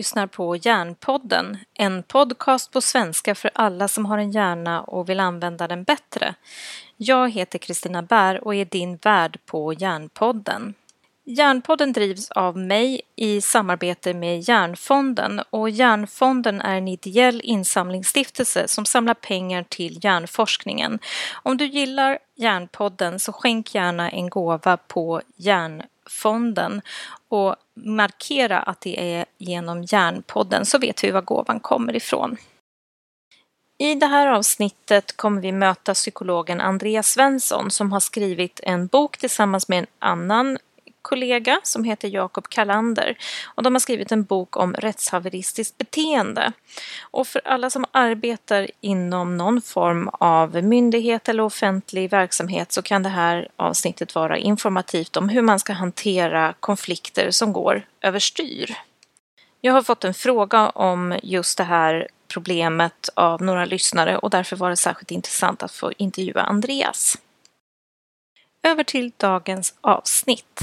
lyssnar på Hjärnpodden, en podcast på svenska för alla som har en hjärna och vill använda den bättre. Jag heter Kristina Bär och är din värd på Hjärnpodden. Hjärnpodden drivs av mig i samarbete med Hjärnfonden och Hjärnfonden är en ideell insamlingsstiftelse som samlar pengar till hjärnforskningen. Om du gillar Hjärnpodden så skänk gärna en gåva på Hjärnfonden och markera att det är genom Hjärnpodden så vet vi var gåvan kommer ifrån. I det här avsnittet kommer vi möta psykologen Andreas Svensson som har skrivit en bok tillsammans med en annan kollega som heter Jakob Kalander och de har skrivit en bok om rättshaveristiskt beteende. Och för alla som arbetar inom någon form av myndighet eller offentlig verksamhet så kan det här avsnittet vara informativt om hur man ska hantera konflikter som går överstyr. Jag har fått en fråga om just det här problemet av några lyssnare och därför var det särskilt intressant att få intervjua Andreas. Över till dagens avsnitt.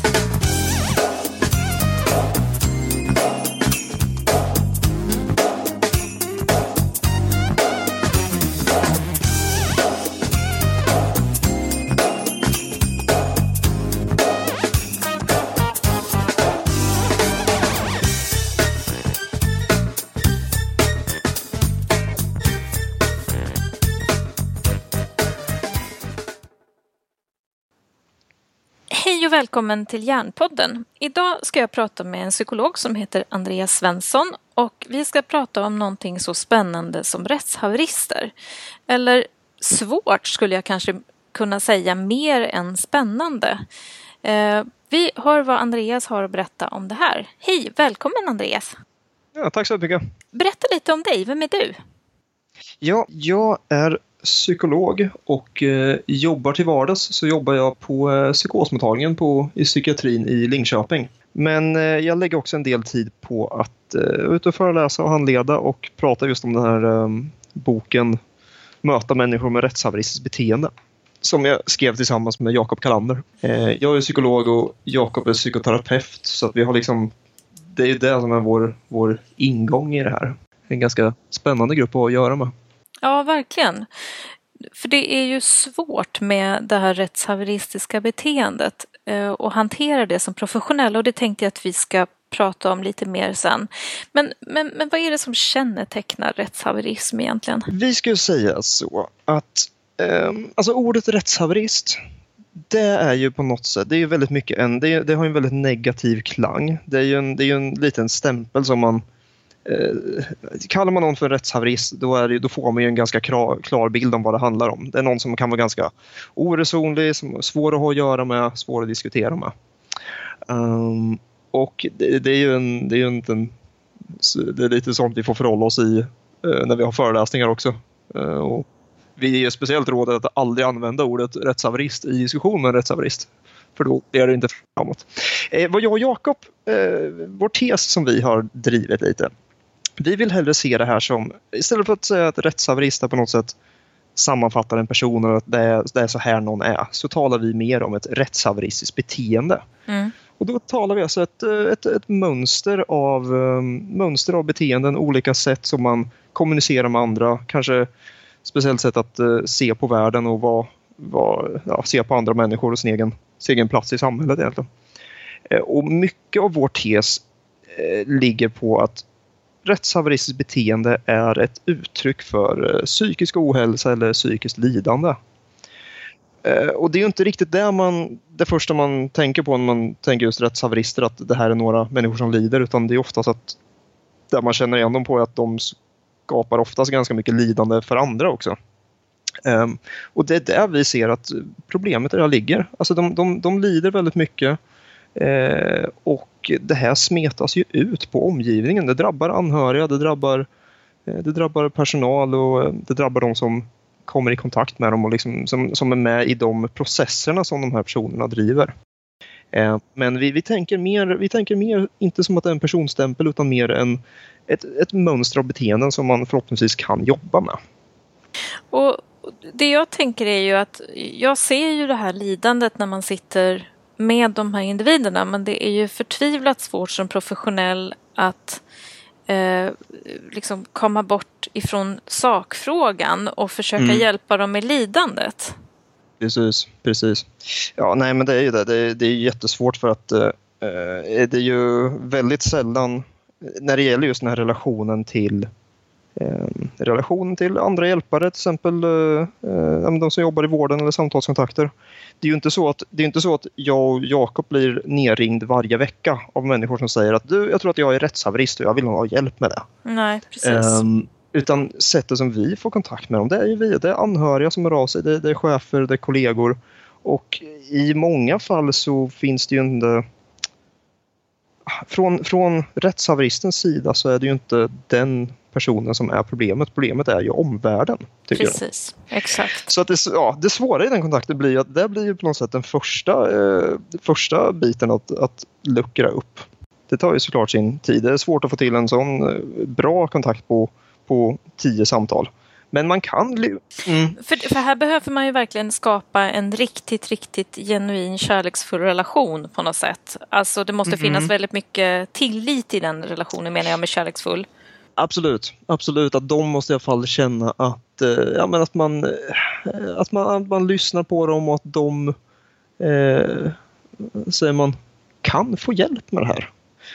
Välkommen till Hjärnpodden. Idag ska jag prata med en psykolog som heter Andreas Svensson och vi ska prata om någonting så spännande som rättshaverister. Eller svårt skulle jag kanske kunna säga, mer än spännande. Eh, vi hör vad Andreas har att berätta om det här. Hej, välkommen Andreas! Ja, tack så mycket! Berätta lite om dig, vem är du? Ja, jag är psykolog och eh, jobbar till vardags så jobbar jag på eh, psykosmottagningen på, i psykiatrin i Linköping. Men eh, jag lägger också en del tid på att eh, ut och föreläsa och handleda och prata just om den här eh, boken Möta människor med rättshaveristiskt beteende som jag skrev tillsammans med Jakob Kalander. Eh, jag är psykolog och Jakob är psykoterapeut så att vi har liksom det är det som är vår, vår ingång i det här. En ganska spännande grupp att göra med. Ja, verkligen. För det är ju svårt med det här rättshaveristiska beteendet eh, och hantera det som professionell och det tänkte jag att vi ska prata om lite mer sen. Men, men, men vad är det som kännetecknar rättshaverism egentligen? Vi skulle säga så att eh, alltså ordet rättshaverist det är ju på något sätt, det är ju väldigt mycket en, det, det har ju en väldigt negativ klang. Det är ju en, det är en liten stämpel som man Eh, Eh, kallar man någon för en rättshaverist då, är det, då får man ju en ganska klar, klar, bild om vad det handlar om. Det är någon som kan vara ganska oresonlig, som är svår att ha att göra med, svår att diskutera med. Um, och det, det, är ju en, det är ju inte en, det är lite sånt vi får förhålla oss i uh, när vi har föreläsningar också. Uh, och vi ger speciellt rådet att aldrig använda ordet rättshaverist i diskussion med en rättshaverist. För då är det inte framåt. Eh, vad jag och Jakob, eh, vår tes som vi har drivit lite, vi vill hellre se det här som, istället för att säga att rättshaverist på något sätt sammanfattar en person och att det är, det är, så här någon är, så talar vi mer om ett rättshaveristiskt beteende. Mm. Och då talar vi alltså ett, ett, ett mönster, av, um, mönster av beteenden, olika sätt som man kommunicerar med andra, kanske speciellt sätt att uh, se på världen och vad, vad, ja, se på andra människor och sin egen, sin egen plats i samhället egentligen. Uh, och mycket av vår tes uh, ligger på att rättshaveristiskt beteende är ett uttryck för eh, psykisk ohälsa eller psykiskt lidande. Eh, och det är inte riktigt det, man, det första man tänker på när man tänker just rättshaverister, att det här är några människor som lider, utan det är oftast att det man känner igen dem på är att de skapar oftast ganska mycket lidande för andra också. Ehm, och det är där vi ser att problemet där ligger. Alltså de, de, de lider väldigt mycket Eh, och det här smetas ju ut på omgivningen. Det drabbar anhöriga, det drabbar, eh, det drabbar personal och eh, det drabbar de som kommer i kontakt med dem och liksom, som, som är med i de processerna som de här personerna driver. Eh, men vi, vi, tänker mer, vi tänker mer, inte som att det är en personstämpel, utan mer en, ett, ett mönster av beteenden som man förhoppningsvis kan jobba med. Och Det jag tänker är ju att jag ser ju det här lidandet när man sitter med de här individerna men det är ju förtvivlat svårt som professionell att eh, liksom komma bort ifrån sakfrågan och försöka mm. hjälpa dem med lidandet. Precis, precis. Ja, nej men det är ju det. Det är, det är jättesvårt för att eh, det är ju väldigt sällan när det gäller just den här relationen till eh, relationen till andra hjälpare, till exempel eh, eh, de som jobbar i vården eller samtalskontakter. Det är ju inte så att, det är inte så att jag och Jakob blir nerringd varje vecka av människor som säger att du, jag tror att jag är rättshaverist och jag vill ha hjälp med det. Nej, precis. Um, utan sättet som vi får kontakt med dem, det är ju via det är anhöriga som hör av sig, det, det är chefer, det är kollegor. Och i många fall så finns det ju inte från, från rättshaveristens sida så är det ju inte den personen som är problemet. Problemet är ju omvärlden. Precis, jag. exakt. Så att det, ja, det svåra i den kontakten blir att det blir ju på något sätt den första, eh, första biten att, att luckra upp. Det tar ju såklart sin tid. Det är svårt att få till en sån eh, bra kontakt på, på tio samtal. Men man kan... Mm. För, för här behöver man ju verkligen skapa en riktigt, riktigt genuin kärleksfull relation på något sätt. Alltså det måste finnas mm. väldigt mycket tillit i den relationen menar jag med kärleksfull. Absolut, absolut att de måste i alla fall känna att, eh, ja, men att, man, eh, att, man, att man lyssnar på dem och att de eh, säger man, kan få hjälp med det här.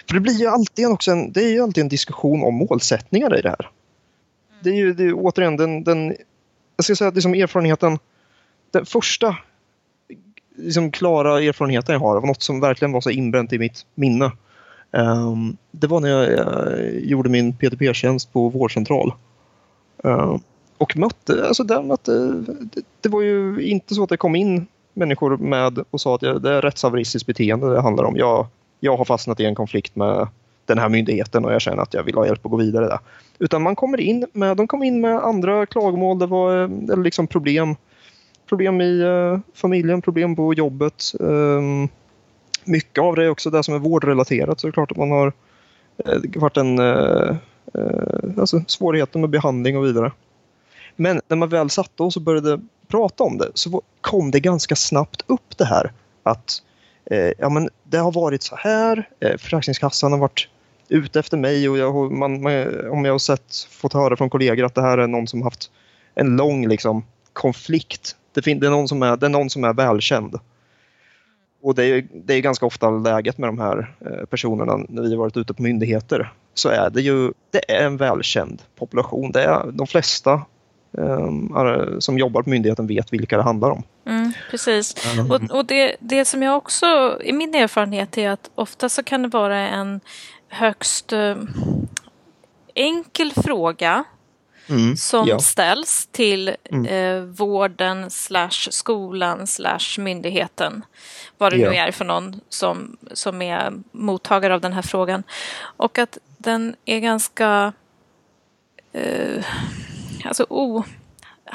För det blir ju alltid också en, det är ju alltid en diskussion om målsättningar i det här det är ju det är, återigen den, den, jag ska säga att liksom erfarenheten, den första liksom klara erfarenheten jag har av något som verkligen var så inbränt i mitt minne. Ehm, det var när jag, gjorde min PTP-tjänst på vårdcentral. Ehm, och mötte, alltså där mötte, det, var ju inte så att det kom in människor med och sa att det är rättshaveristiskt beteende det handlar om. Jag, jag har fastnat i en konflikt med den här myndigheten och jag känner att jag vill ha hjälp att gå vidare där. Utan man kommer in med, de kom in med andra klagomål, det var eller liksom problem. Problem i eh, familjen, problem på jobbet. Um, mycket av det är också det som är vårdrelaterat så det är klart att man har eh, varit en eh, eh, alltså svårigheter med behandling och vidare. Men när man väl satte oss och började prata om det så kom det ganska snabbt upp det här att ja, men det har varit så här. Försäkringskassan har varit ute efter mig och jag, man, man, om jag har sett, fått höra från kollegor att det här är någon som haft en lång liksom, konflikt. Det, fin, det, är någon som är, det är någon som är välkänd. Och det är, det är ganska ofta läget med de här eh, personerna när vi har varit ute på myndigheter. Så är det ju det är en välkänd population. Det är, de flesta um, som jobbar på myndigheten vet vilka det handlar om. Mm, precis. Och, och det, det som jag också, i min erfarenhet är att ofta så kan det vara en högst eh, enkel fråga mm, som ja. ställs till mm. eh, vården slash skolan slash myndigheten. Vad det ja. nu är för någon som, som är mottagare av den här frågan. Och att den är ganska eh, alltså oh,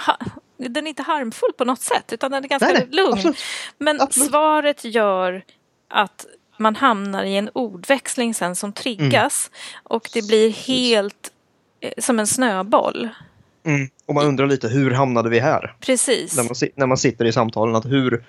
ha, den är inte harmfull på något sätt utan den är ganska nej, lugn. Absolut. Men absolut. svaret gör att man hamnar i en ordväxling sen som triggas mm. och det blir helt som en snöboll. Mm. Och man undrar lite, hur hamnade vi här? Precis. När man, när man sitter i samtalen, att hur,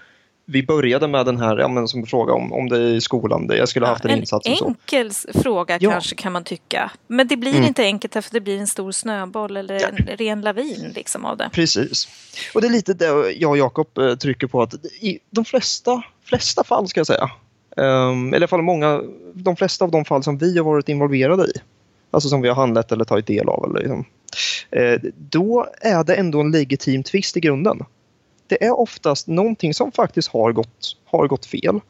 vi började med den här, ja, men som fråga om, om det är i skolan, där jag skulle ha haft en, en insats. En enkel fråga ja. kanske kan man tycka. Men det blir mm. inte enkelt därför det blir en stor snöboll eller ja. en ren lavin liksom av det. Precis. Och det är lite det jag och Jakob eh, trycker på att i de flesta, flesta fall ska jag säga, Um, eller i alla fall många, de flesta av de fall som vi har varit involverade i, alltså som vi har handlat eller tagit del av, eller liksom, eh, då är det ändå en legitim tvist i grunden. Det är oftast någonting som faktiskt har gått, har gått fel.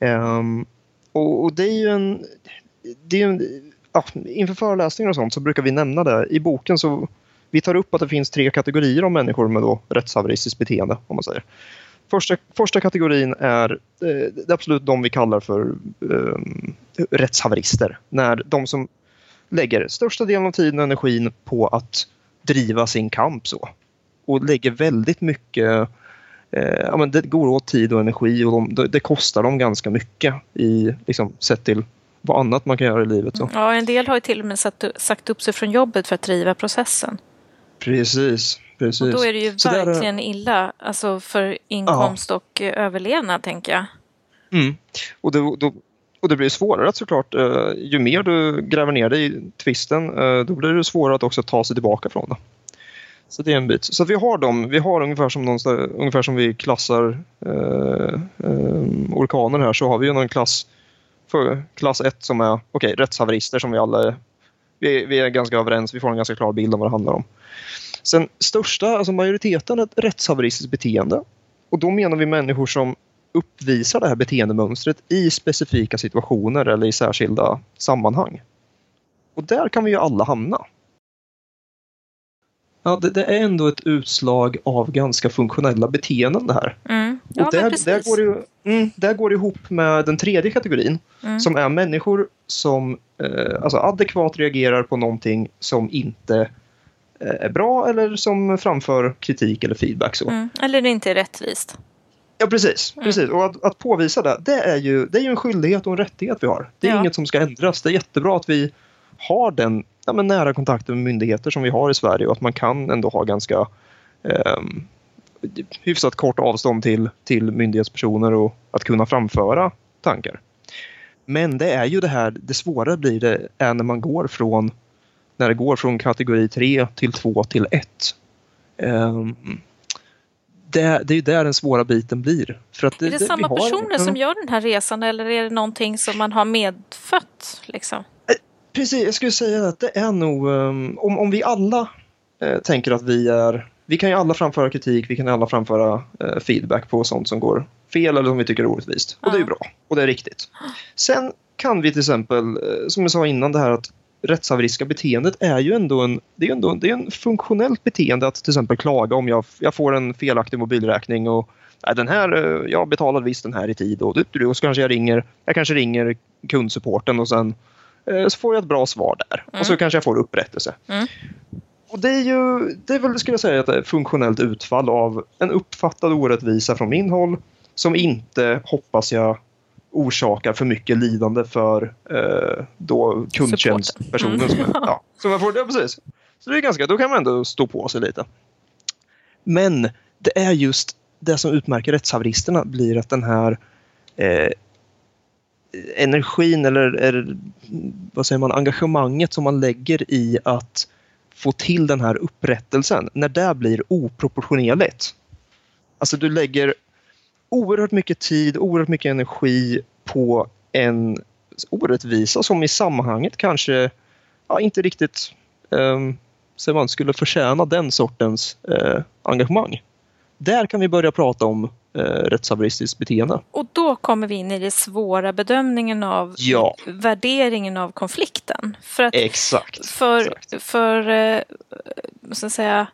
Ehm, och, och, det är ju en... Det är en ja, inför föreläsningar och sånt så brukar vi nämna det. I boken så vi tar upp att det finns tre kategorier av människor med då rättshaveristiskt beteende. om man säger. Första, första kategorin är eh, det absolut de vi kallar för eh, rättshaverister. När de som lägger största delen av tiden och energin på att driva sin kamp så. Och lägger väldigt mycket eh, ja, men det går åt tid och energi och de, det kostar dem ganska mycket i, liksom, sett till vad annat man kan göra i livet. Så. Ja, en del har ju till och med satt, sagt upp sig från jobbet för att driva processen. Precis. Precis. Och då är det ju så verkligen där... illa alltså för inkomst ja. och överlevnad tänker jag. Mm. Och då, då, och det blir svårare att såklart, eh, ju mer du gräver ner dig i tvisten, eh, då blir det svårare att också ta sig tillbaka från det. Så det är en bit. Så vi har dem, vi har ungefär som, ungefär som vi klassar eh, eh, orkaner här så har vi ju någon klass för klass 1 som är okay, rättshaverister som vi alla är, vi, vi, är ganska överens, vi får en ganska klar bild om vad det handlar om. Sen största, alltså majoriteten är ett rättshaveristiskt beteende. Och då menar vi människor som uppvisar det här beteendemönstret i specifika situationer eller i särskilda sammanhang. Och där kan vi ju alla hamna. Ja, det, det är ändå ett utslag av ganska funktionella beteenden det här. Mm. Ja, och där, där, går det, mm, där går det ihop med den tredje kategorin mm. som är människor som eh, alltså adekvat reagerar på någonting som inte eh, är bra eller som framför kritik eller feedback. Så. Mm. Eller det inte är rättvist. Ja precis, mm. precis. och att, att, påvisa det, det är, ju, det är ju en skyldighet och en rättighet vi har. Det är ja. inget som ska ändras. Det är jättebra att vi har den ja, men nära kontakten med myndigheter som vi har i Sverige och att man kan ändå ha ganska eh, hyfsat kort avstånd till, till myndighetspersoner och att kunna framföra tankar. Men det är ju det här, det svåra blir det är när man går från när det går från kategori 3 till 2 till 1. Um, det, det är ju där den svåra biten blir. För att det, är det, det samma har, personer som gör den här resan eller är det någonting som man har medfött? Liksom? Eh, precis, jag skulle säga att det är nog um, om, om vi alla eh, tänker att vi är vi kan ju alla framföra kritik, vi kan alla framföra eh, feedback på sånt som går fel eller som vi tycker är orättvist. Och det är ju bra och det är riktigt. Sen kan vi till exempel, eh, som jag sa innan, det här att rättshaveriska beteendet är ju ändå en, det är ändå, det är en funktionellt beteende att till exempel klaga om jag, jag får en felaktig mobilräkning och nej, den här, eh, jag betalade visst den här i tid och, och så kanske jag ringer, jag kanske ringer kundsupporten och sen eh, så får jag ett bra svar där mm. och så mm. kanske jag får upprättelse. Mm. Och det är ju, det är väl skulle jag säga, ett funktionellt utfall av en uppfattad orättvisa från min håll som inte, hoppas jag, orsakar för mycket lidande för eh, då kundtjänstpersonen. Mm. Som, ja, som jag får, ja, precis. Så det är ganska, då kan man ändå stå på sig lite. Men det är just det som utmärker rättshaveristerna blir att den här eh, energin eller, eller vad säger man, engagemanget som man lägger i att få till den här upprättelsen, när det blir oproportionerligt. Alltså du lägger oerhört mycket tid, oerhört mycket energi på en orättvisa som i sammanhanget kanske ja, inte riktigt um, så man skulle förtjäna den sortens uh, engagemang. Där kan vi börja prata om uh, rättshaveristiskt beteende. Och då kommer vi in i det svåra bedömningen av ja. värderingen av konflikten. För att exakt. För, exakt. för uh, så att säga,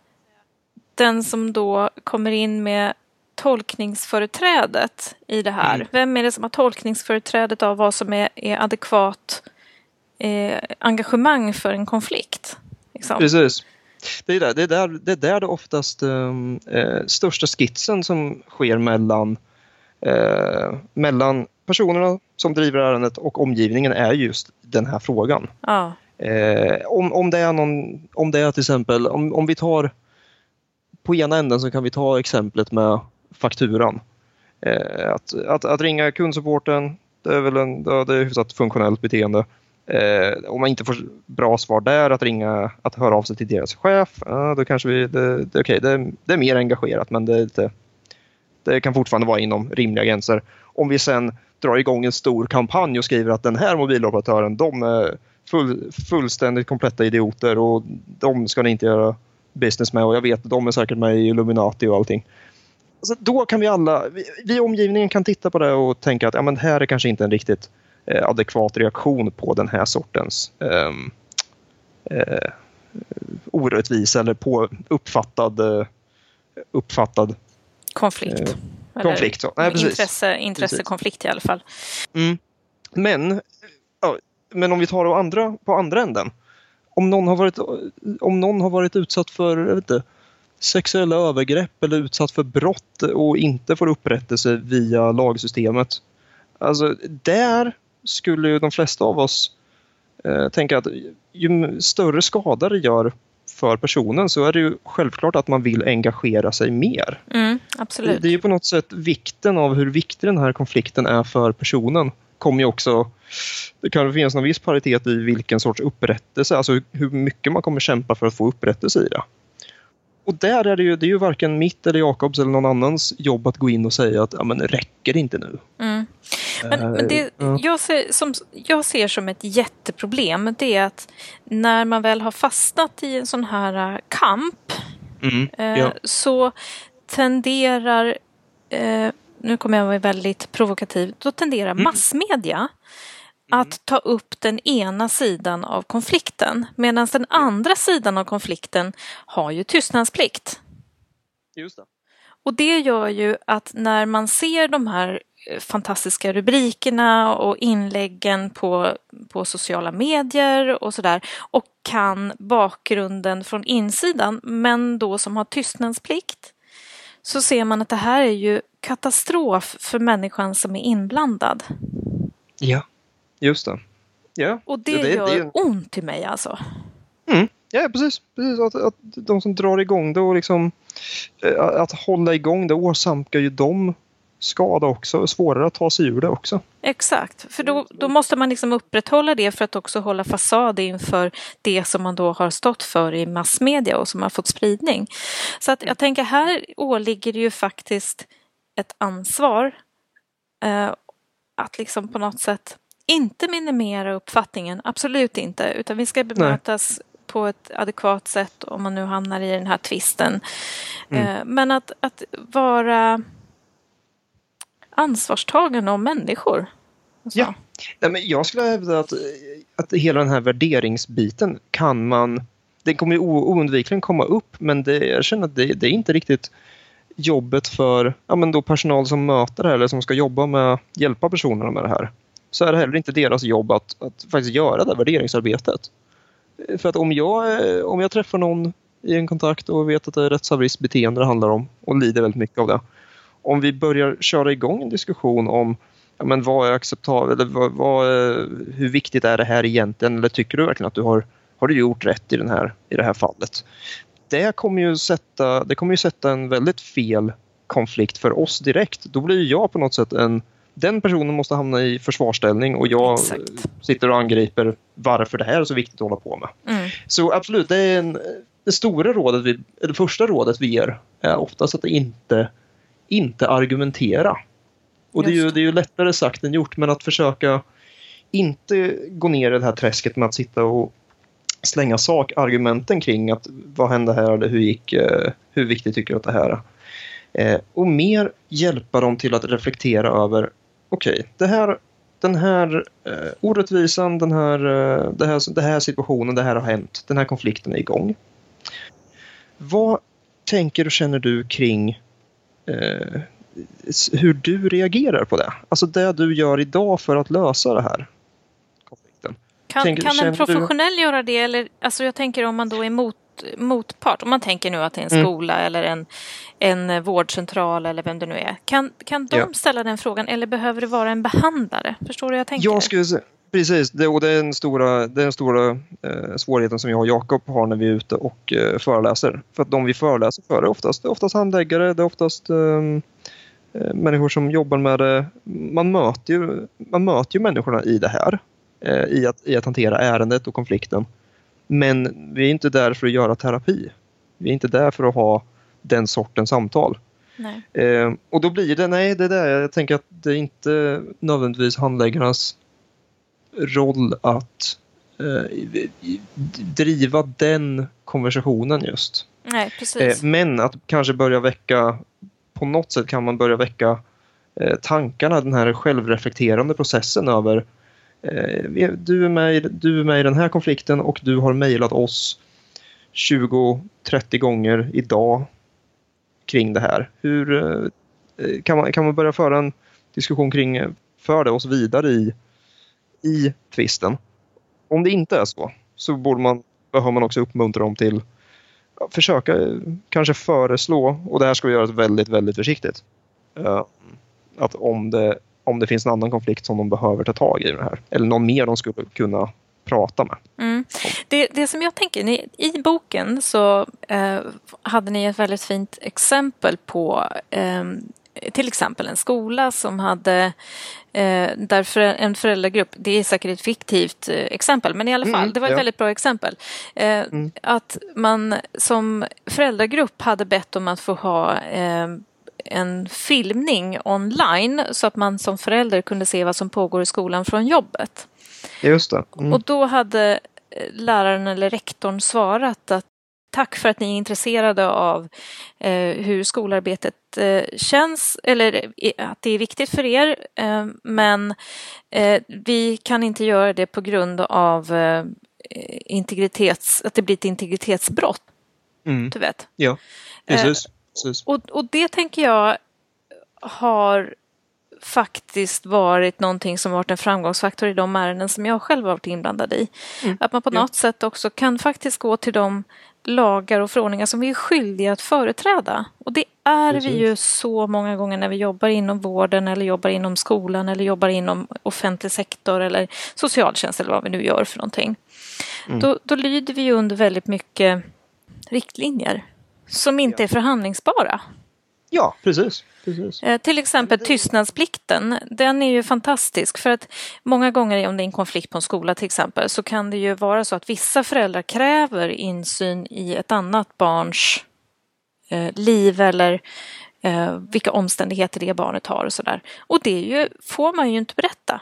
den som då kommer in med tolkningsföreträdet i det här? Mm. Vem är det som har tolkningsföreträdet av vad som är, är adekvat eh, engagemang för en konflikt? Liksom? Precis. Det är där det, är där, det, är där det oftast ehm, eh, största skitsen som sker mellan, eh, mellan personerna som driver ärendet och omgivningen är just den här frågan. Ja. Eh, om, om, det är någon, om det är till exempel, om, om vi tar på ena änden så kan vi ta exemplet med fakturan. Eh, att, att, att, ringa kundsupporten, det är väl en, det är hyfsat funktionellt beteende. Eh, om man inte får bra svar där, att ringa, att höra av sig till deras chef, eh, då kanske vi, det, det, okay, det, det är mer engagerat men det, det, det kan fortfarande vara inom rimliga gränser. Om vi sen drar igång en stor kampanj och skriver att den här mobiloperatören, de är full, fullständigt kompletta idioter och de ska ni inte göra business med och jag vet att de är säkert med i Illuminati och allting. Alltså, då kan vi alla, vi, vi i omgivningen kan titta på det och tänka att ja, men det här är kanske inte en riktigt eh, adekvat reaktion på den här sortens eh, eh, orättvisa eller på uppfattad, eh, uppfattad konflikt. Eh, konflikt så. Nej, precis. Intresse, intressekonflikt precis. i alla fall. Mm. Men, ja, men om vi tar på andra, på andra änden. Om någon har varit, om någon har varit utsatt för jag vet inte, sexuella övergrepp eller utsatt för brott och inte får upprättelse via lagsystemet. Alltså där skulle ju de flesta av oss eh, tänka att ju större skada det gör för personen så är det ju självklart att man vill engagera sig mer. Mm, absolut. Det är ju på något sätt vikten av hur viktig den här konflikten är för personen kommer ju också det kan finnas någon viss paritet i vilken sorts upprättelse, alltså hur mycket man kommer kämpa för att få upprättelse i det. Och där är det ju, det är ju varken mitt eller Jakobs eller någon annans jobb att gå in och säga att ja, men det räcker inte nu. Mm. Men, men det jag ser, som, jag ser som ett jätteproblem det är att när man väl har fastnat i en sån här kamp mm, ja. så tenderar eh, nu kommer jag vara väldigt provokativ, då tenderar mm. massmedia. Att ta upp den ena sidan av konflikten medan den andra sidan av konflikten har ju tystnadsplikt. Just det. Och det gör ju att när man ser de här eh, fantastiska rubrikerna och inläggen på, på sociala medier och sådär och kan bakgrunden från insidan men då som har tystnadsplikt så ser man att det här är ju katastrof för människan som är inblandad. Ja, just det. Ja. Och det, det gör det, ont i mig alltså. Mm. Ja, precis. precis. Att, att de som drar igång det och liksom eh, att hålla igång det åsamkar ju dem skada också, svårare att ta sig ur det också. Exakt, för då, då måste man liksom upprätthålla det för att också hålla fasad inför det som man då har stått för i massmedia och som har fått spridning. Så att jag tänker här åligger det ju faktiskt ett ansvar eh, att liksom på något sätt inte minimera uppfattningen, absolut inte, utan vi ska bemötas Nej. på ett adekvat sätt om man nu hamnar i den här tvisten. Mm. Eh, men att, att vara ansvarstagande om människor. Alltså. Ja, Nej, men jag skulle hävda att, att hela den här värderingsbiten kan man den kommer ju oundvikligen komma upp men det, jag känner att det, det är inte riktigt jobbet för ja, men då personal som möter det här eller som ska jobba med hjälpa personerna med det här. Så är det heller inte deras jobb att, att faktiskt göra det värderingsarbetet. För att om jag, eh, om jag träffar någon i en kontakt och vet att det är rättshaveristbeteende det handlar om och lider väldigt mycket av det om vi börjar köra igång en diskussion om ja, men vad är acceptabelt, eller vad, vad, eh, hur viktigt är det här egentligen? Eller tycker du verkligen att du har, har du gjort rätt i, den här, i det här fallet? Det kommer, ju sätta, det kommer ju sätta en väldigt fel konflikt för oss direkt. Då blir jag på något sätt en den personen måste hamna i försvarsställning och jag Exakt. sitter och angriper varför det här är så viktigt att hålla på med. Mm. Så absolut, det är en, det stora rådet, vi, det första rådet vi ger är oftast att inte inte argumentera. Och det är, ju, det är ju lättare sagt än gjort, men att försöka inte gå ner i det här träsket med att sitta och slänga sakargumenten kring att vad hände här eller hur gick, eh, hur viktigt tycker du att det här är? Eh, och mer hjälpa dem till att reflektera över, okej, okay, det den här eh, orättvisan, den här, eh, det här, den här situationen, det här har hänt, den här konflikten är igång. Vad tänker och känner du kring eh, hur du reagerar på det. Alltså det du gör idag för att lösa det här konflikten. Kan, tänker, kan en professionell du... göra det? Eller, alltså jag tänker om man då är mot, motpart, om man tänker nu att det är en mm. skola eller en, en vårdcentral eller vem det nu är. Kan, kan de ja. ställa den frågan eller behöver det vara en behandlare? Förstår du vad jag tänker? Jag skulle Precis, det, och det är den stora, det är den stora eh, svårigheten som jag och Jakob har när vi är ute och eh, föreläser. För att de vi föreläser för är oftast, det är oftast handläggare, det är oftast ehm, eh, människor som jobbar med det. Man möter ju, man möter ju människorna i det här, eh, i, att, i att hantera ärendet och konflikten. Men vi är inte där för att göra terapi. Vi är inte där för att ha den sortens samtal. Eh, och då blir det, nej det är där jag tänker att det är inte nödvändigtvis handläggarnas roll att eh, driva den konversationen just. Nej, precis. Eh, men att kanske börja väcka, på något sätt kan man börja väcka eh, tankarna, den här självreflekterande processen över Eh, du, är med, du är med i den här konflikten och du har mejlat oss 20-30 gånger idag kring det här. Hur eh, kan man, kan man börja föra en diskussion kring, eh, för det oss vidare i i tvisten. Om det inte är så, så borde man, behöver man också uppmuntra dem till att försöka kanske föreslå, och det här ska vi göra väldigt, väldigt försiktigt, att om det, om det finns en annan konflikt som de behöver ta tag i det här, eller någon mer de skulle kunna prata med. Mm. Det, det som jag tänker, ni, i boken så eh, hade ni ett väldigt fint exempel på eh, till exempel en skola som hade eh, därför en föräldragrupp, det är säkert ett fiktivt eh, exempel, men i alla fall, mm, det var ett ja. väldigt bra exempel. Eh, mm. Att man som föräldragrupp hade bett om att få ha eh, en filmning online så att man som förälder kunde se vad som pågår i skolan från jobbet. Just det. Mm. Och då hade eh, läraren eller rektorn svarat att tack för att ni är intresserade av eh, hur skolarbetet eh, känns eller att det är viktigt för er. Eh, men eh, vi kan inte göra det på grund av integritets, att det blir ett integritetsbrott. Mm. Du vet? Ja, precis. Precis. Och, och det tänker jag har faktiskt varit någonting som varit en framgångsfaktor i de ärenden som jag själv varit inblandad i. Mm. Att man på något ja. sätt också kan faktiskt gå till de lagar och förordningar som vi är skyldiga att företräda. Och det är Precis. vi ju så många gånger när vi jobbar inom vården eller jobbar inom skolan eller jobbar inom offentlig sektor eller socialtjänst eller vad vi nu gör för någonting. Mm. Då, då lyder vi under väldigt mycket riktlinjer som inte är förhandlingsbara. Ja, precis. precis. Eh, till exempel tystnadsplikten, den är ju fantastisk för att många gånger om det är en konflikt på en skola till exempel så kan det ju vara så att vissa föräldrar kräver insyn i ett annat barns eh, liv eller eh, vilka omständigheter det barnet har och sådär. Och det ju, får man ju inte berätta.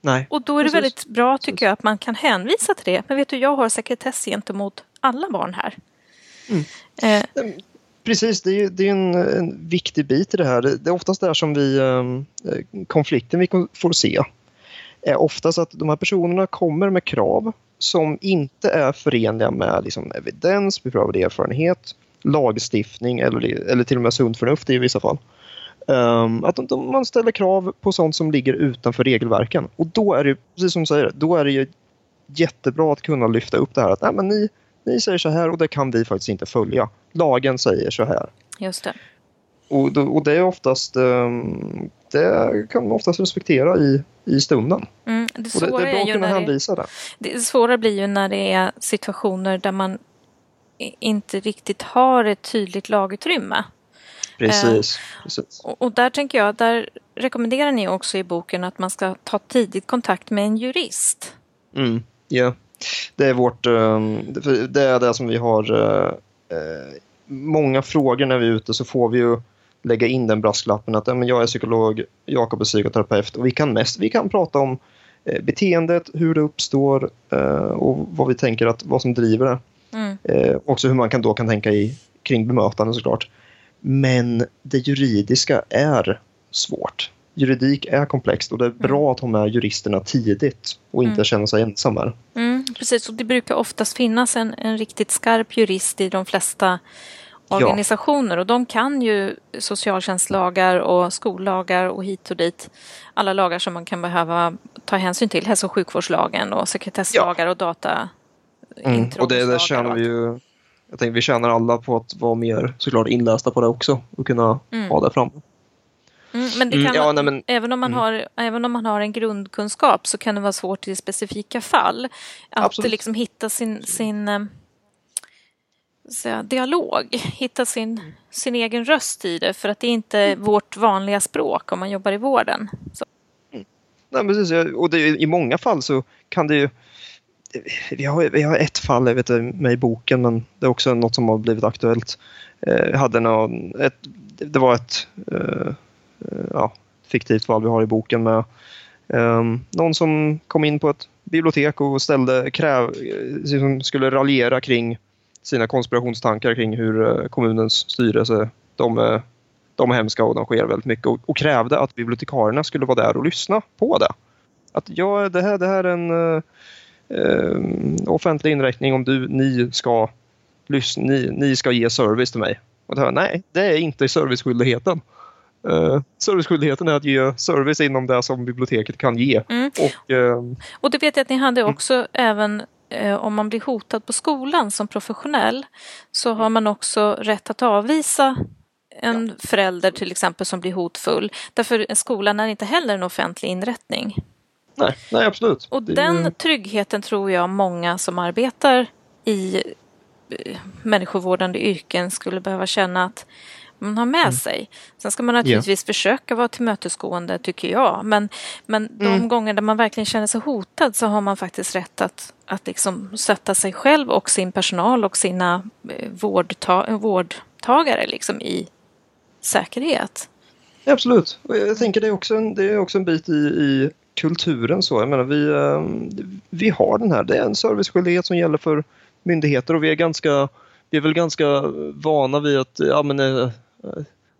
Nej, och då är det precis. väldigt bra tycker jag att man kan hänvisa till det. Men vet du, jag har sekretess gentemot alla barn här. Mm. Eh, ehm, Precis, det är, det är en, en, viktig bit i det här. Det, det är oftast där som vi, ehm, eh, konflikten vi får se är oftast att de här personerna kommer med krav som inte är förenliga med liksom, evidens, beprövad erfarenhet, lagstiftning eller, eller till och med sunt förnuft i vissa fall. Um, att de, man ställer krav på sånt som ligger utanför regelverken. Och då är det, precis som du säger, då är det ju jättebra att kunna lyfta upp det här att nej, men ni, ni säger så här och det kan vi faktiskt inte följa. Lagen säger så här. Just det. Och, och det är oftast ehm, det kan man oftast respektera i, i stunden. Mm, det, svåra och det, det är bra att kunna hänvisa det. Det svåra blir ju när det är situationer där man inte riktigt har ett tydligt lagutrymme. Precis. Eh, precis. Och, och, där tänker jag, där rekommenderar ni också i boken att man ska ta tidigt kontakt med en jurist. Mm, ja det är vårt, ehm, det är det som vi har eh, eh, många frågor när vi är ute så får vi ju lägga in den brasklappen att jag är psykolog, Jakob är psykoterapeut och vi kan mest, vi kan prata om eh, beteendet, hur det uppstår och vad vi tänker att, vad som driver det. Mm. Också hur man kan, då kan tänka i, kring bemötande såklart. Men det juridiska är svårt juridik är komplext och det är mm. bra att ha med juristerna tidigt och inte mm. känna sig ensam här. Mm, precis, och det brukar oftast finnas en, en riktigt skarp jurist i de flesta organisationer ja. och de kan ju socialtjänstlagar och skollagar och hit och dit. Alla lagar som man kan behöva ta hänsyn till, hälso och sjukvårdslagen och sekretesslagar ja. och data mm, Och det, det tjänar vi ju jag tänker vi tjänar alla på att vara mer såklart inlästa på det också och kunna mm. ha det framme. Mm, men, det mm, kan mm, ja, nej, men, även, om man mm. har, även om man har en grundkunskap så kan det vara svårt i specifika fall att Absolut. liksom hitta sin, sin äh, säga, dialog, hitta sin, sin egen röst i det för att det är inte mm. vårt vanliga språk om man jobbar i vården. Så. Mm. Nej, precis, och det, i många fall så kan det ju vi har, vi har ett fall jag vet, med i boken men det är också något som har blivit aktuellt. Eh, hade någon, ett, det var ett eh, Eh, Eh, ja, fiktivt fall vi har i boken med um, någon som kom in på ett bibliotek och ställde kräv, eh, som skulle raljera kring sina konspirationstankar kring hur eh, kommunens styrelse, de, de är hemska och de sker väldigt mycket och, och, krävde att bibliotekarierna skulle vara där och lyssna på det. Att ja, det här, det här är en uh, offentlig inrättning om du, ni ska lyssna, ni, ni ska ge service till mig. Och det här, nej, det är inte serviceskyldigheten. Uh, serviceskyldigheten är att ge service inom det som biblioteket kan ge. Mm. Och, uh, och det vet jag att ni hade mm. också mm. även uh, om man blir hotad på skolan som professionell så har man också rätt att avvisa en ja. förälder till exempel som blir hotfull. Därför skolan är inte heller en offentlig inrättning. Nej, nej absolut. Och det den tryggheten tror jag många som arbetar i människovårdande yrken skulle behöva känna att man har med mm. sig. Sen ska man naturligtvis yeah. försöka vara tillmötesgående tycker jag. Men, men de mm. gånger där man verkligen känner sig hotad så har man faktiskt rätt att, att liksom sätta sig själv och sin personal och sina eh, vårdta vårdtagare liksom i säkerhet. Absolut. Jag tänker det är också en, det är också en bit i, i kulturen. Så. Jag menar, vi, ehm, vi har den här, det är en serviceskyldighet som gäller för myndigheter och vi är ganska vi är väl ganska vana vid att, ja, men, eh,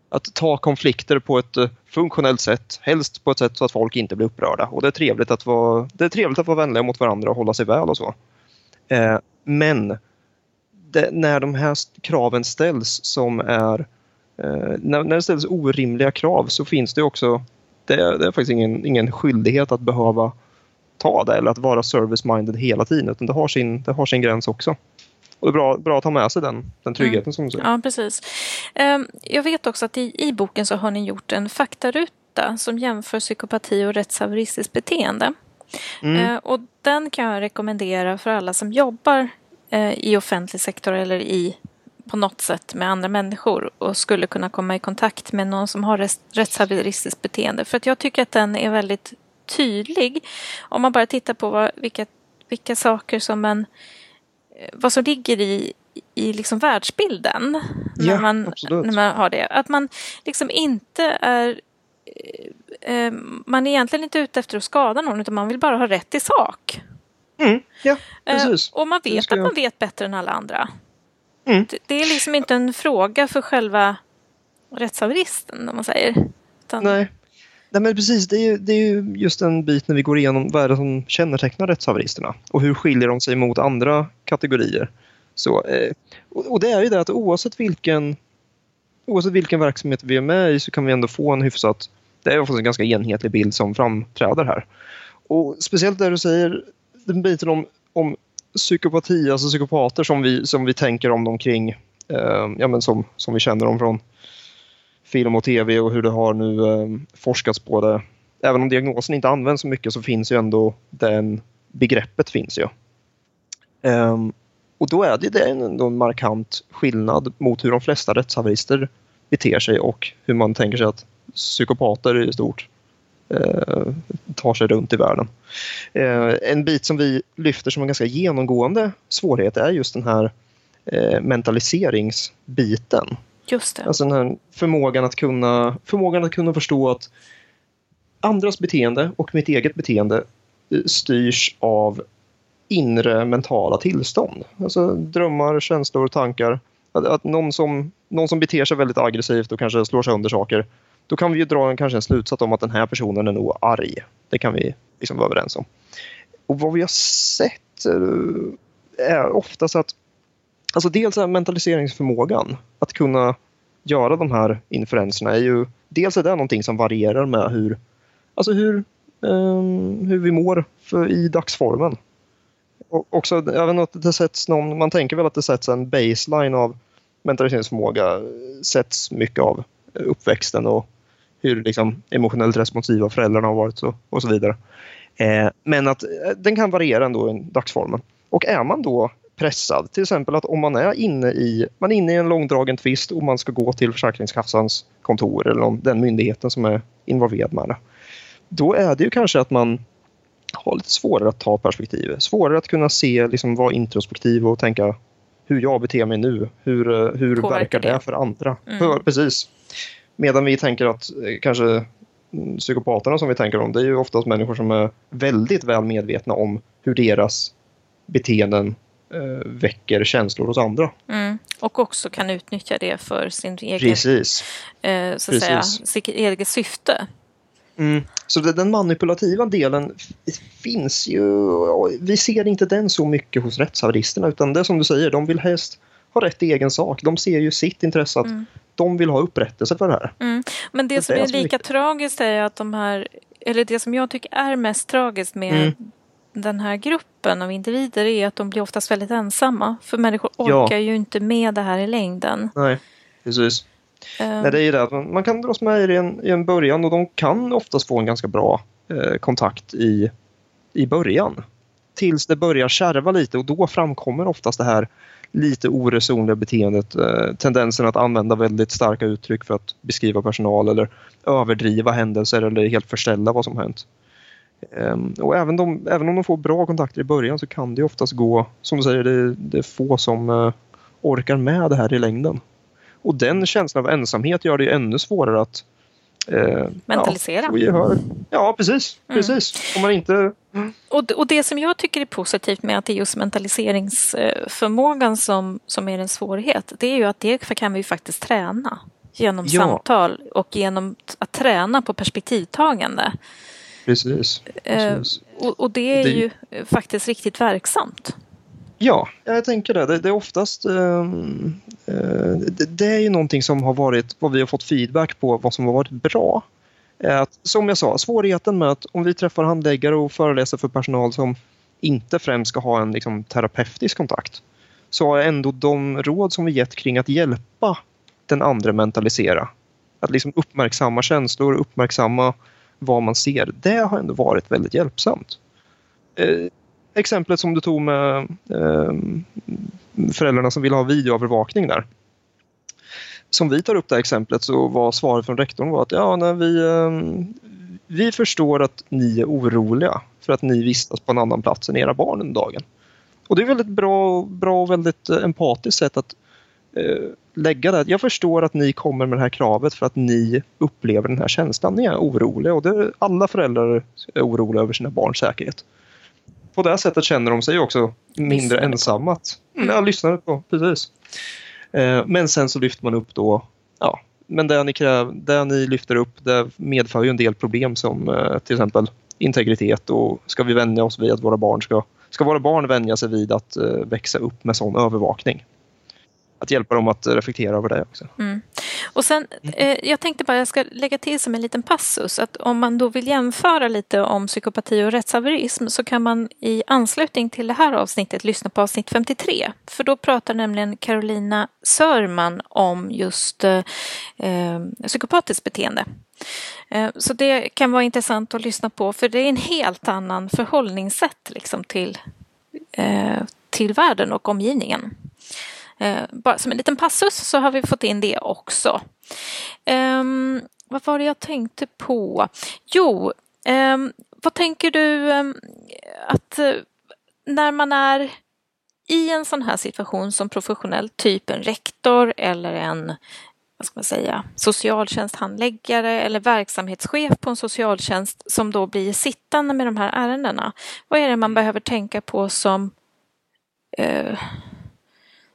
att ta konflikter på ett eh, funktionellt sätt. Helst på ett sätt så att folk inte blir upprörda. Och det är trevligt att vara, det är trevligt att vara vänliga mot varandra och hålla sig väl och så. Eh, men det, när de här kraven ställs som är eh, när, när det ställs orimliga krav så finns det också det, det är faktiskt ingen, ingen skyldighet att behöva ta det eller att vara service-minded hela tiden utan det har sin, det har sin gräns också. Och det är bra, bra att ha med sig den, den tryggheten mm. som du säger. Ja, precis. Ehm, jag vet också att i, i boken så har ni gjort en faktaruta som jämför psykopati och rättshaveristiskt beteende. Mm. Ehm, och den kan jag rekommendera för alla som jobbar eh, i offentlig sektor eller i på något sätt med andra människor och skulle kunna komma i kontakt med någon som har rättshaveristiskt beteende. För att jag tycker att den är väldigt tydlig. Om man bara tittar på vad, vilka, vilka saker som en vad som ligger i, i liksom världsbilden. När, ja, man, när man har det. Att man liksom inte är eh, eh, man är egentligen inte ute efter att skada någon utan man vill bara ha rätt i sak. Mm, ja, precis. och man vet att man vet bättre än alla andra. Mm. Det, det, är liksom inte en fråga för själva rättshaveristen om man säger. Utan... Nej. Nej men precis, det är, ju, det är ju just en bit när vi går igenom vad är det som kännetecknar rättshaveristerna och hur skiljer de sig mot andra kategorier. Så, eh, och det är ju det att oavsett vilken, oavsett vilken verksamhet vi är med i så kan vi ändå få en hyfsat, det är oftast en ganska enhetlig bild som framträder här. Och speciellt där du säger den biten om, om psykopati, alltså psykopater som vi, som vi tänker om dem kring, eh, ja men som, som vi känner dem från film och tv och hur det har nu eh, forskats på det. Även om diagnosen inte används så mycket så finns ju ändå den begreppet finns ju. Um, och då är det, det är ändå en markant skillnad mot hur de flesta rättshaverister beter sig och hur man tänker sig att psykopater i stort eh, tar sig runt i världen. Eh, en bit som vi lyfter som en ganska genomgående svårighet är just den här eh, mentaliseringsbiten. Just det. Alltså den här förmågan att kunna, förmågan att kunna förstå att andras beteende och mitt eget beteende eh, styrs av inre mentala tillstånd. Alltså drömmar, känslor, tankar. Att, att någon, som, någon som beter sig väldigt aggressivt och kanske slår sönder saker, då kan vi ju dra en, kanske en slutsats om att den här personen är nog arg. Det kan vi liksom vara överens om. Och vad vi har sett eh, är oftast att Alltså dels är mentaliseringsförmågan, att kunna göra de här inferenserna är ju dels är det någonting som varierar med hur, alltså hur, um, hur vi mår för, i dagsformen. Och också, även att det sätts någon, man tänker väl att det sätts en baseline av mentaliseringsförmåga sätts mycket av eh, uppväxten och hur liksom, emotionellt responsiva föräldrarna har varit och, och så vidare. Eh, men att eh, den kan variera ändå i dagsformen. Och är man då pressad. Till exempel att om man är inne i, man är inne i en långdragen tvist och man ska gå till Försäkringskassans kontor eller den myndigheten som är involverad med det. Då är det ju kanske att man har lite svårare att ta perspektiv. Svårare att kunna se, liksom vara introspektiv och tänka hur jag beter mig nu. Hur, hur verkar det, det för andra? Mm. Precis. Medan vi tänker att eh, kanske psykopaterna som vi tänker om, det är ju oftast människor som är väldigt väl medvetna om hur deras beteenden eh, väcker känslor hos andra. Mm. Och också kan utnyttja det för sin egen, Precis. Eh, så att Säga, sitt eget syfte. Mm. Så den manipulativa delen finns ju, vi ser inte den så mycket hos rättshaveristerna utan det är som du säger, de vill helst ha rätt i egen sak. De ser ju sitt intresse att mm. de vill ha upprättelse för det här. Mm. Men det, det som är, är lika tragiskt är att de här, eller det som jag tycker är mest tragiskt med mm den här gruppen av individer är att de blir oftast väldigt ensamma. För människor orkar ja. ju inte med det här i längden. Nej, precis. Uh. Nej, det är ju det att man, kan dras med i en, i en början och de kan oftast få en ganska bra eh, kontakt i, i början. Tills det börjar kärva lite och då framkommer oftast det här lite oresonliga beteendet, eh, tendensen att använda väldigt starka uttryck för att beskriva personal eller överdriva händelser eller helt förställa vad som hänt. Ehm, och även, de, även om de får bra kontakter i början så kan det oftast gå, som du säger, det, det är få som eh, orkar med det här i längden. Och den känslan av ensamhet gör det ännu svårare att eh, mentalisera. Ja, ja precis. Mm. precis. Om man inte... Och, och det som jag tycker är positivt med att det är just mentaliseringsförmågan som, som är en svårighet, det är ju att det kan vi faktiskt träna genom ja. samtal och genom att träna på perspektivtagande. Precis. Eh, precis. och, och, det är det... ju faktiskt riktigt verksamt. Ja, jag tänker det. Det, det är oftast um, uh, det, det, är ju någonting som har varit vad vi har fått feedback på vad som har varit bra. Att, som jag sa, svårigheten med att om vi träffar handläggare och föreläser för personal som inte främst ska ha en liksom, terapeutisk kontakt så är ändå de råd som vi gett kring att hjälpa den andra mentalisera. Att liksom uppmärksamma känslor, uppmärksamma vad man ser. Det har ändå varit väldigt hjälpsamt. Eh, exemplet som du tog med eh, föräldrarna som vill ha videoövervakning där. Som vi tar upp det exemplet så var svaret från rektorn var att ja, nej, vi, eh, vi förstår att ni är oroliga för att ni vistas på en annan plats än era barn under dagen. Och det är väldigt bra, bra och väldigt eh, empatiskt sätt att lägga det. Jag förstår att ni kommer med det här kravet för att ni upplever den här känslan. Ni är oroliga och det, alla föräldrar är oroliga över sina barns säkerhet. På det sättet känner de sig också mindre ensamma. Mm, jag lyssnar på, precis. Eh, men sen så lyfter man upp då, ja, men det ni, kräv, det ni lyfter upp det medför ju en del problem som eh, till exempel integritet och ska vi vänja oss vid att våra barn ska, ska våra barn vänja sig vid att eh, växa upp med sån övervakning? Att hjälpa dem att reflektera över det också. Mm. Och sen, eh, jag tänkte bara, jag ska lägga till som en liten passus, att om man då vill jämföra lite om psykopati och rättshaverism så kan man i anslutning till det här avsnittet lyssna på avsnitt 53. För då pratar nämligen Carolina Sörman om just eh, eh, psykopatiskt beteende. Eh, så det kan vara intressant att lyssna på för det är en helt annan förhållningssätt liksom till, eh, till världen och omgivningen. Eh, bara som en liten passus så har vi fått in det också. Ehm, vad var det jag tänkte på? Jo, ehm, vad tänker du ehm, att eh, när man är i en sån här situation som professionell, typ en rektor eller en vad ska man säga, socialtjänsthandläggare eller verksamhetschef på en socialtjänst som då blir sittande med de här ärendena. Vad är det man behöver tänka på som eh,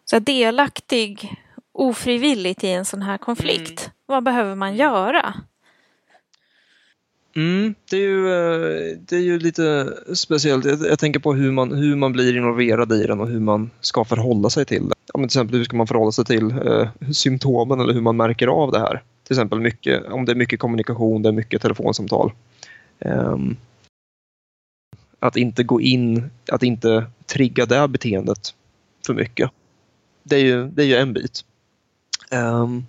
så delaktig ofrivilligt i en sån här konflikt. Mm. Vad behöver man göra? Mm, det, är ju, eh, det är ju lite speciellt. Jag, jag, tänker på hur man, hur man blir involverad i den och hur man ska förhålla sig till det. Ja, till exempel hur ska man förhålla sig till eh, symptomen eller hur man märker av det här. Till exempel mycket, om det är mycket kommunikation, det är mycket telefonsamtal. Um, att inte gå in, att inte trigga det beteendet för mycket det är ju, det är ju en bit. Um,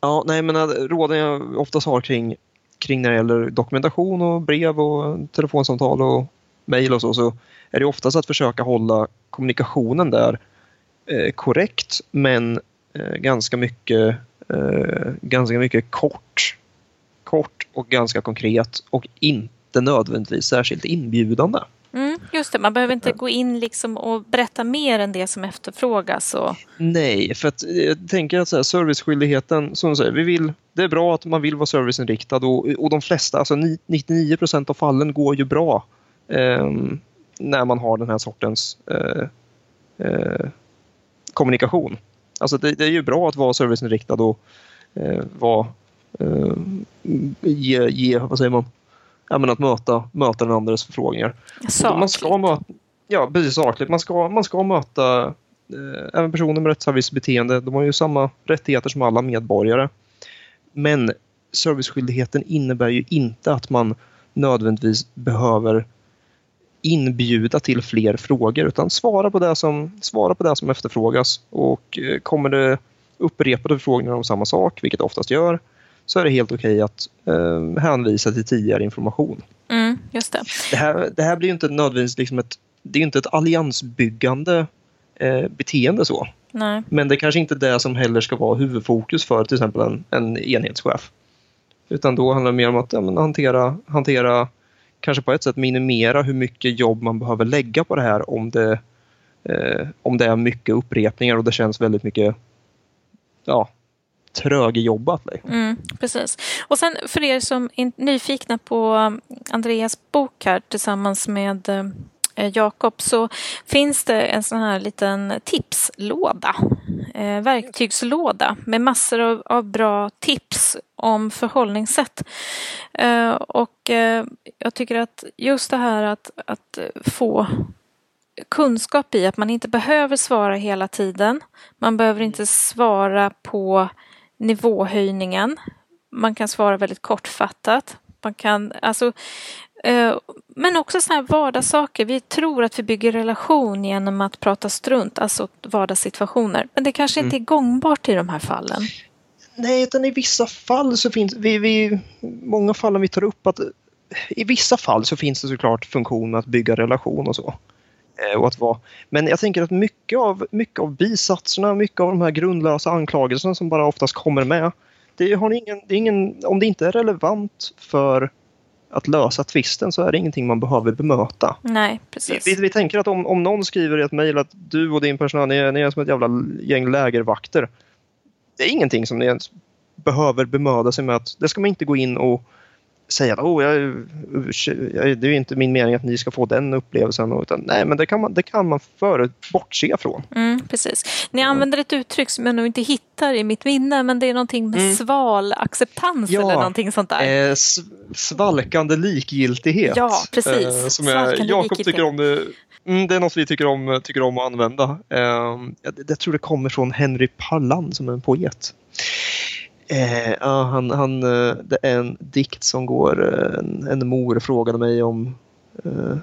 ja, nej, men eh, råden jag oftast har kring, kring när det gäller dokumentation och brev och telefonsamtal och mejl och så, så är det oftast att försöka hålla kommunikationen där eh, korrekt men eh, ganska mycket eh, ganska mycket kort. Kort och ganska konkret och inte nödvändigtvis särskilt inbjudande. Mm, just det, man behöver inte gå in liksom och berätta mer än det som efterfrågas. Och... Nej, för att jag tänker att så här, serviceskyldigheten, som du säger, vi vill, det är bra att man vill vara serviceinriktad och, och de flesta, alltså 99 procent av fallen går ju bra eh, när man har den här sortens eh, eh, kommunikation. Alltså det, det, är ju bra att vara serviceinriktad och eh, vara, eh, ge, ge, vad säger man, ja, men att möta, möta den andres förfrågningar. Sakligt. Man ska möta, ja, precis sakligt. Man ska, man ska möta eh, även personer med rättsservicebeteende. De har ju samma rättigheter som alla medborgare. Men serviceskyldigheten innebär ju inte att man nödvändigtvis behöver inbjuda till fler frågor utan svara på det som, svara på det som efterfrågas. Och eh, kommer det upprepade förfrågningar om samma sak, vilket det oftast gör, så är det helt okej att eh, hänvisa till tidigare information. Mm, just det. Det, här, det här blir inte nödvändigtvis liksom ett, det är inte ett alliansbyggande eh, beteende så. Nej. Men det kanske inte är det som heller ska vara huvudfokus för till exempel en, en enhetschef. Utan då handlar det mer om att ja, hantera, hantera, kanske på ett sätt minimera hur mycket jobb man behöver lägga på det här om det, eh, om det är mycket upprepningar och det känns väldigt mycket ja, trögjobbat. Liksom. Mm, precis. Och sen för er som är nyfikna på um, Andreas bok här tillsammans med um, eh, Jakob så finns det en sån här liten tipslåda, eh, verktygslåda med massor av, av bra tips om förhållningssätt. Eh, och eh, jag tycker att just det här att, att få kunskap i att man inte behöver svara hela tiden. Man behöver inte svara på nivåhöjningen. Man kan svara väldigt kortfattat. Man kan, alltså, eh, men också sådana här vardagssaker. Vi tror att vi bygger relation genom att prata strunt, alltså vardagssituationer. Men det kanske inte är Mm. gångbart i de här fallen. Nej, utan i vissa fall så finns vi, vi många fallen vi tar upp att i vissa fall så finns det såklart funktion att bygga relation och så. Eh, Och att vara, men jag tänker att mycket av, mycket av bisatserna, mycket av de här grundlösa anklagelserna som bara oftast kommer med. Det har ingen, det ingen, om det inte är relevant för att lösa tvisten så är det ingenting man behöver bemöta. Nej, precis. vi, vi tänker att om, om någon skriver i ett mejl att du och din personal ni är, ni är som ett jävla gäng lägervakter. Det är ingenting som ni ens behöver bemöda sig med. att Det ska man inte gå in och säga att oh, jag, jag, det är inte min mening att ni ska få den upplevelsen. Utan, nej, men det kan man, det kan man före bortse från. Mm, precis. Ni använder ett uttryck som jag nog inte hittar i mitt minne men det är någonting med Mm. sval acceptans Ja, eller någonting sånt där. Eh, svalkande likgiltighet. Ja, precis. Eh, som jag, Jakob tycker om det. Mm, det är något vi tycker om, tycker om att använda. Eh, jag, jag tror det kommer från Henry Pallan som är en poet. Eh, ja, han, han, eh, det är en dikt som går, eh, en, en mor frågade mig om eh,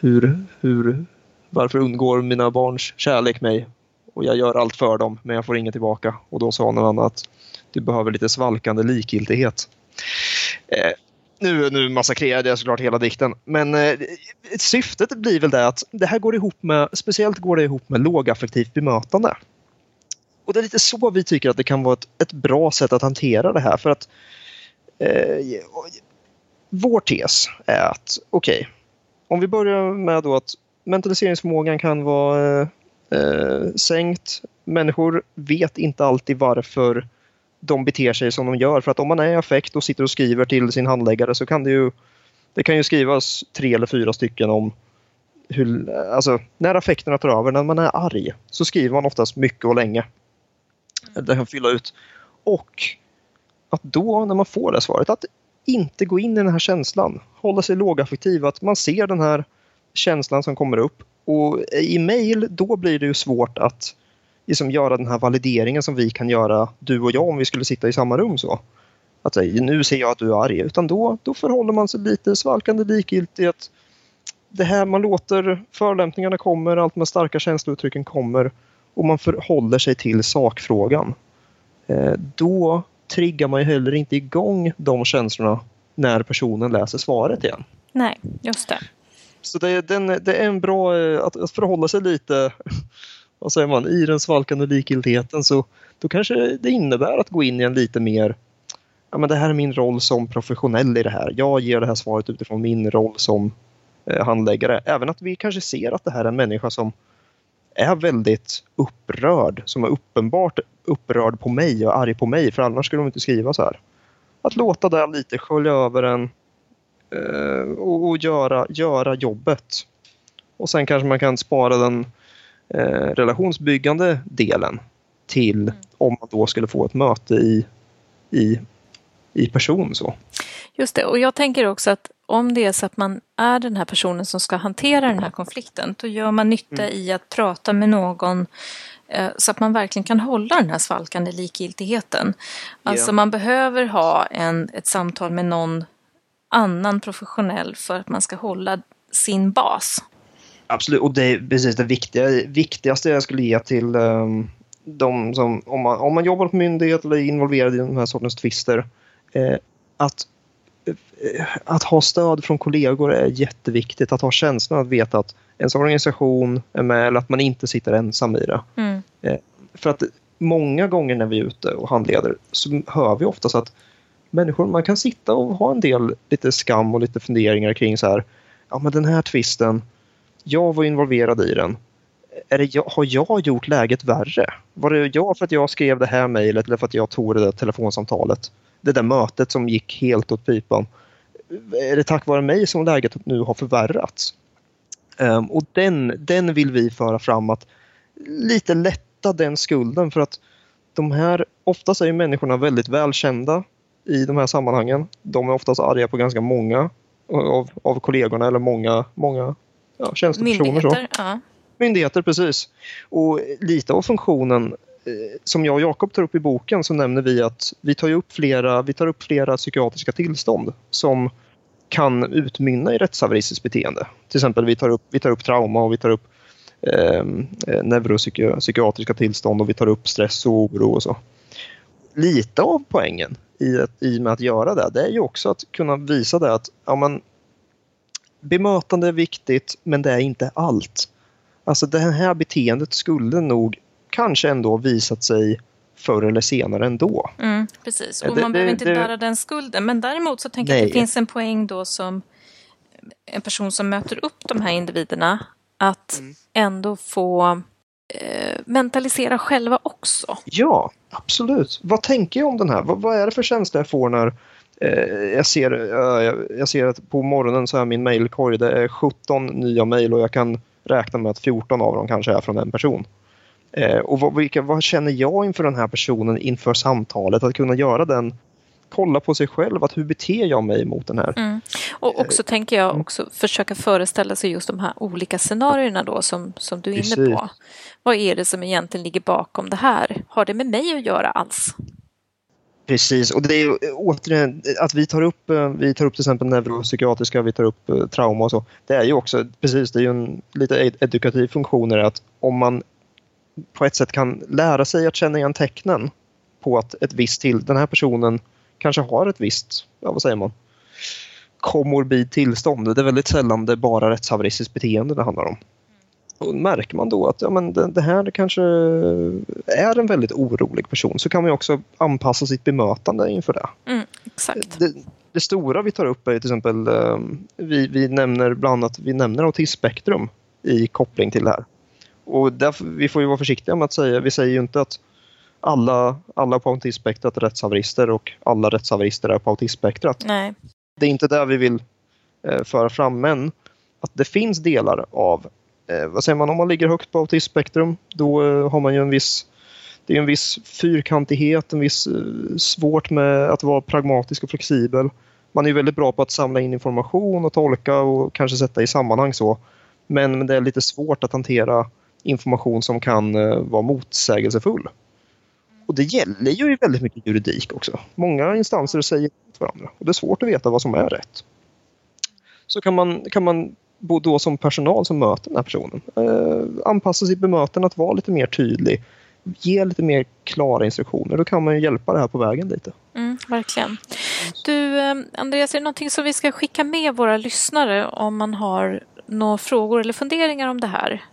hur, hur, varför undgår mina barns kärlek mig? Och jag gör allt för dem men jag får inget tillbaka. Och då sa någon annan att du behöver lite svalkande likgiltighet. Eh, nu, nu massakrerade jag såklart hela dikten, men eh, syftet blir väl det att det här går ihop med, speciellt går det ihop med lågaffektivt bemötande. Och det är lite så vi tycker att det kan vara ett, ett bra sätt att hantera det här för att eh, vår tes är att okej, om vi börjar med då att mentaliseringsförmågan kan vara eh, eh, sänkt. Människor vet inte alltid varför de beter sig som de gör. För att om man är i affekt och sitter och skriver till sin handläggare så kan det ju det kan ju skrivas tre eller fyra stycken om hur, alltså, när affekterna tar över, när man är arg, så skriver man oftast mycket och länge. Mm. Det kan fylla ut. Och att då, när man får det svaret, att inte gå in i den här känslan. Hålla sig lågaffektiv, att man ser den här känslan som kommer upp. Och i mail, då blir det ju svårt att liksom göra den här valideringen som vi kan göra, du och jag, om vi skulle sitta i samma rum. så. Att säga, nu ser jag att du är arg. Utan då, då förhåller man sig lite svalkande likgiltig. Att det här man låter förolämpningarna kommer, allt med starka känslouttrycken kommer och man förhåller sig till sakfrågan. Eh, då triggar man ju heller inte igång de känslorna när personen läser svaret igen. Nej, just det. Så det, är- den, det är en bra eh, att, att förhålla sig lite, vad säger man, i den svalkande likgiltigheten så då kanske det innebär att gå in i en lite mer, ja men det här är min roll som professionell i det här. Jag ger det här svaret utifrån min roll som eh, handläggare. Även att vi kanske ser att det här är en människa som är väldigt upprörd, som är uppenbart upprörd på mig och arg på mig, för annars skulle de inte skriva så här. Att låta det lite skölja över en eh, och, och göra, göra jobbet. Och sen kanske man kan spara den eh, relationsbyggande delen till om man då skulle få ett möte i, i, i person. så. Just det, och jag tänker också att om det är så att man är den här personen som ska hantera den här konflikten, då gör man nytta i att prata med någon eh, så att man verkligen kan hålla den här svalkande likgiltigheten. Alltså Ja. man behöver ha en, ett samtal med någon annan professionell för att man ska hålla sin bas. Absolut, och det är precis det viktiga, viktigaste jag skulle ge till um, de som, om man, om man jobbar på myndighet eller är involverad i den här sortens tvister, eh, att, att ha stöd från kollegor är jätteviktigt. Att ha känslan att veta att ens organisation är med eller att man inte sitter ensam i det. Mm. För att många gånger när vi är ute och handleder så hör vi oftast att människor, man kan sitta och ha en del lite skam och lite funderingar kring så här, ja men den här tvisten, jag var involverad i den. Är det jag, har jag gjort läget värre? Var det jag för att jag skrev det här mejlet eller för att jag tog det där telefonsamtalet? Det där mötet som gick helt åt pipan. Är det tack vare mig som läget nu har förvärrats? Um, och den, den vill vi föra fram att lite lätta den skulden för att de här, oftast är ju människorna väldigt välkända i de här sammanhangen. De är oftast arga på ganska många av, av kollegorna eller många, många ja, tjänstepersoner. Så. ja. Myndigheter, precis. Och lite av funktionen eh, som jag och Jakob tar upp i boken så nämner vi att vi tar upp flera, vi tar upp flera psykiatriska tillstånd som kan utmynna i rättshaveristiskt beteende. Till exempel vi tar upp, vi tar upp trauma och vi tar upp ehm, eh, neuropsykiatriska tillstånd och vi tar upp stress och oro och så. Lite av poängen i, att, i med att göra det, det är ju också att kunna visa det att ja, men, bemötande är viktigt men det är inte allt. Alltså det här beteendet skulle nog kanske ändå visat sig förr eller senare ändå. Mm, precis, och Det- man behöver det- inte det- bära den skulden. Men däremot så tänker jag att Nej. det finns en poäng då som en person som möter upp de här individerna att Mm. ändå få eh, mentalisera själva också. Ja, absolut. Vad tänker jag om den här? Vad, vad är det för känsla jag får när eh, jag, ser, eh, jag ser att på morgonen så är min mejlkorg, det är 17 nya mejl och jag kan räkna med att 14 av dem kanske är från en person. Eh, och vad, vilka, vad känner jag inför den här personen inför samtalet? Att kunna göra den, kolla på sig själv, att hur beter jag mig mot den här? Mm. Och också tänker jag också försöka föreställa sig just de här olika scenarierna då som, som du är inne Precis. på. Vad är det som egentligen ligger bakom det här? Har det med mig att göra alls? Precis, och det är eh, återigen att vi tar upp, eh, vi tar upp till exempel neuropsykiatriska, vi tar upp eh, trauma och så. Det är ju också, precis, det är ju en lite edukativ funktion är att om man på ett sätt kan lära sig att känna igen tecknen på att ett visst till, den här personen kanske har ett visst, ja vad säger man, komorbid tillstånd. Det är väldigt sällan det är bara rättshaveristiskt beteende det handlar om. Och märker man då att ja, men det, det här kanske är en väldigt orolig person så kan man också anpassa sitt bemötande inför det. Mm, exakt. Det, det stora vi tar upp är till exempel, eh, vi, vi nämner bland annat vi nämner autismspektrum i koppling till det här. Och därför, vi får ju vara försiktiga med att säga, vi säger ju inte att alla, alla på autismspektrat är rättshaverister och alla rättshaverister är på autismspektrat Nej. det är inte där vi vill eh, föra fram, men att det finns delar av, eh, vad säger man, om man ligger högt på autismspektrum, då eh, har man ju en viss, det är en viss fyrkantighet, en viss eh, svårt med att vara pragmatisk och flexibel. Man är ju väldigt bra på att samla in information och tolka och kanske sätta i sammanhang så. Men, men det är lite svårt att hantera information som kan eh, vara motsägelsefull. Och det gäller ju väldigt mycket juridik också. Många instanser säger emot varandra och det är svårt att veta vad som är rätt. Så kan man, kan man då som personal som möter den här personen eh, anpassa sitt bemötande att vara lite mer tydlig. Ge lite mer klara instruktioner. Då kan man ju hjälpa det här på vägen lite. Mm, verkligen. Du, eh, Andreas, är det någonting som vi ska skicka med våra lyssnare om man har några frågor eller funderingar om det här?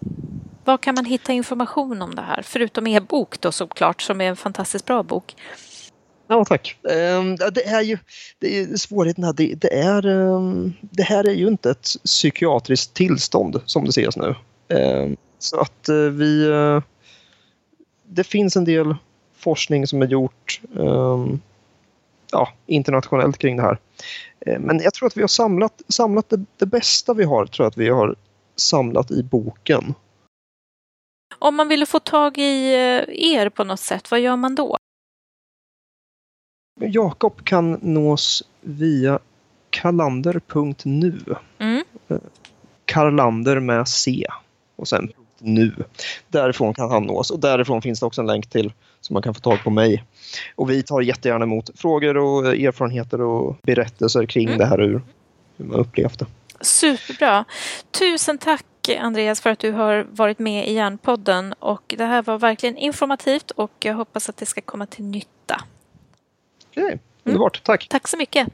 Var kan man hitta information om det här? Förutom er bok då såklart, som är en fantastiskt bra bok. Ja, tack. Ehm, det är ju det är svårigheten här. Det, det, är, ehm, det här är ju inte ett psykiatriskt tillstånd som det ses nu. Ehm, så att eh, vi... eh, det finns en del forskning som är gjort ja, internationellt kring det här. Men jag tror att vi har samlat, samlat det, det bästa vi har, tror jag att vi har samlat i boken. Om man ville få tag i eh, er på något sätt, vad gör man då? Jakob kan nås via kalander.nu. Mm. Karlander med C och sen nu. Därifrån kan han nås och därifrån finns det också en länk till så man kan få tag på mig. Och vi tar jättegärna emot frågor och erfarenheter och berättelser kring Mm. det här ur hur man upplevt det. Superbra. Tusen tack Andreas för att du har varit med i Järnpodden och det här var verkligen informativt och jag hoppas att det ska komma till nytta. Okej, underbart. Tack! Tack så mycket.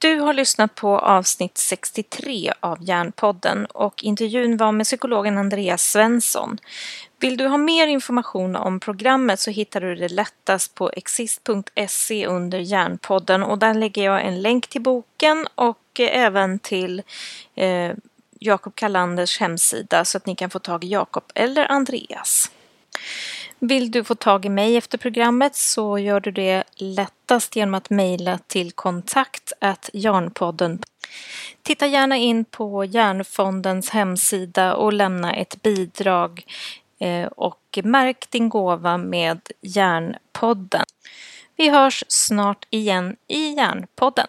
Du har lyssnat på avsnitt 63 av Hjärnpodden och intervjun var med psykologen Andreas Svensson. Vill du ha mer information om programmet så hittar du det lättast på exist.se under Hjärnpodden och där lägger jag en länk till boken och även till eh, Jakob Kallanders hemsida så att ni kan få tag i Jakob eller Andreas. Vill du få tag i mig efter programmet så gör du det lättast genom att mejla till kontakt Jarnpodden. Titta gärna in på Järnfondens hemsida och lämna ett bidrag eh, och märk din gåva med Järnpodden. Vi hörs snart igen i Järnpodden.